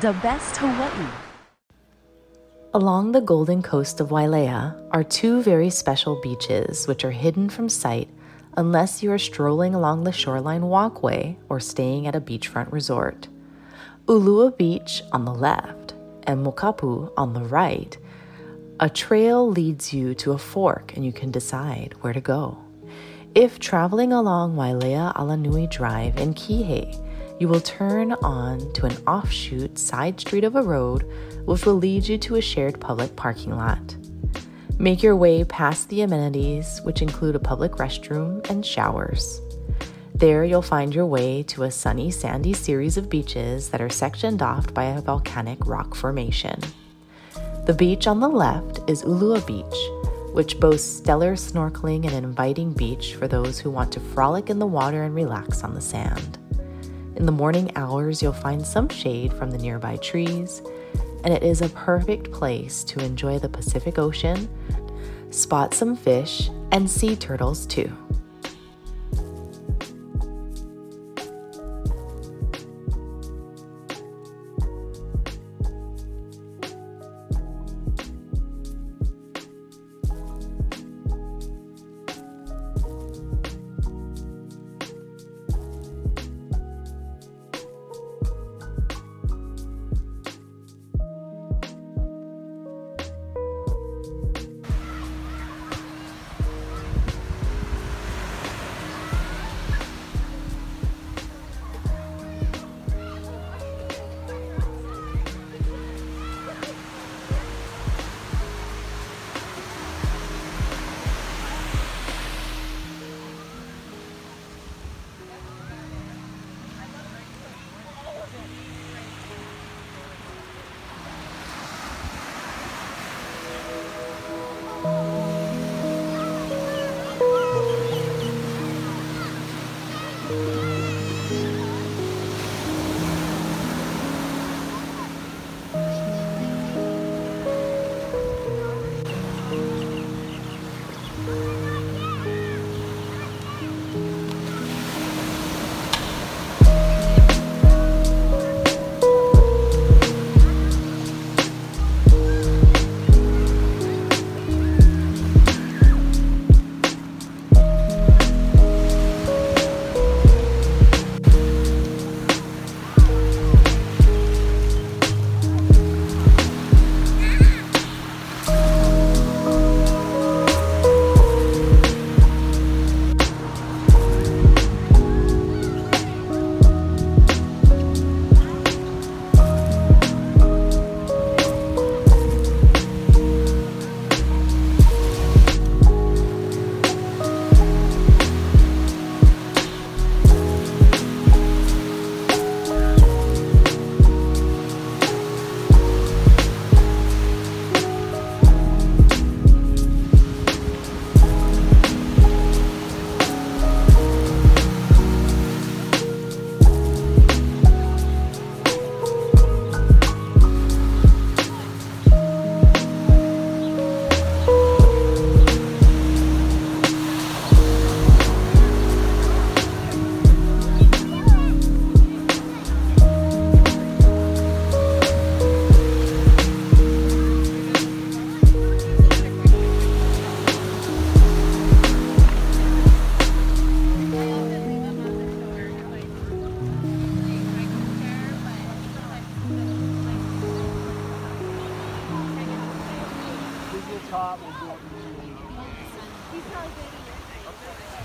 the best Hawaii. Along the golden coast of Wailea are two very special beaches which are hidden from sight unless you are strolling along the shoreline walkway or staying at a beachfront resort. Ulua Beach on the left and Mokapu on the right, a trail leads you to a fork and you can decide where to go. If traveling along Wailea Alanui Drive in Kihei, you will turn on to an offshoot side street of a road which will lead you to a shared public parking lot. Make your way past the amenities, which include a public restroom and showers. There, you'll find your way to a sunny, sandy series of beaches that are sectioned off by a volcanic rock formation. The beach on the left is Ulua Beach, which boasts stellar snorkeling and an inviting beach for those who want to frolic in the water and relax on the sand. In the morning hours, you'll find some shade from the nearby trees, and it is a perfect place to enjoy the Pacific Ocean, spot some fish, and sea turtles too. よろしくお願いします。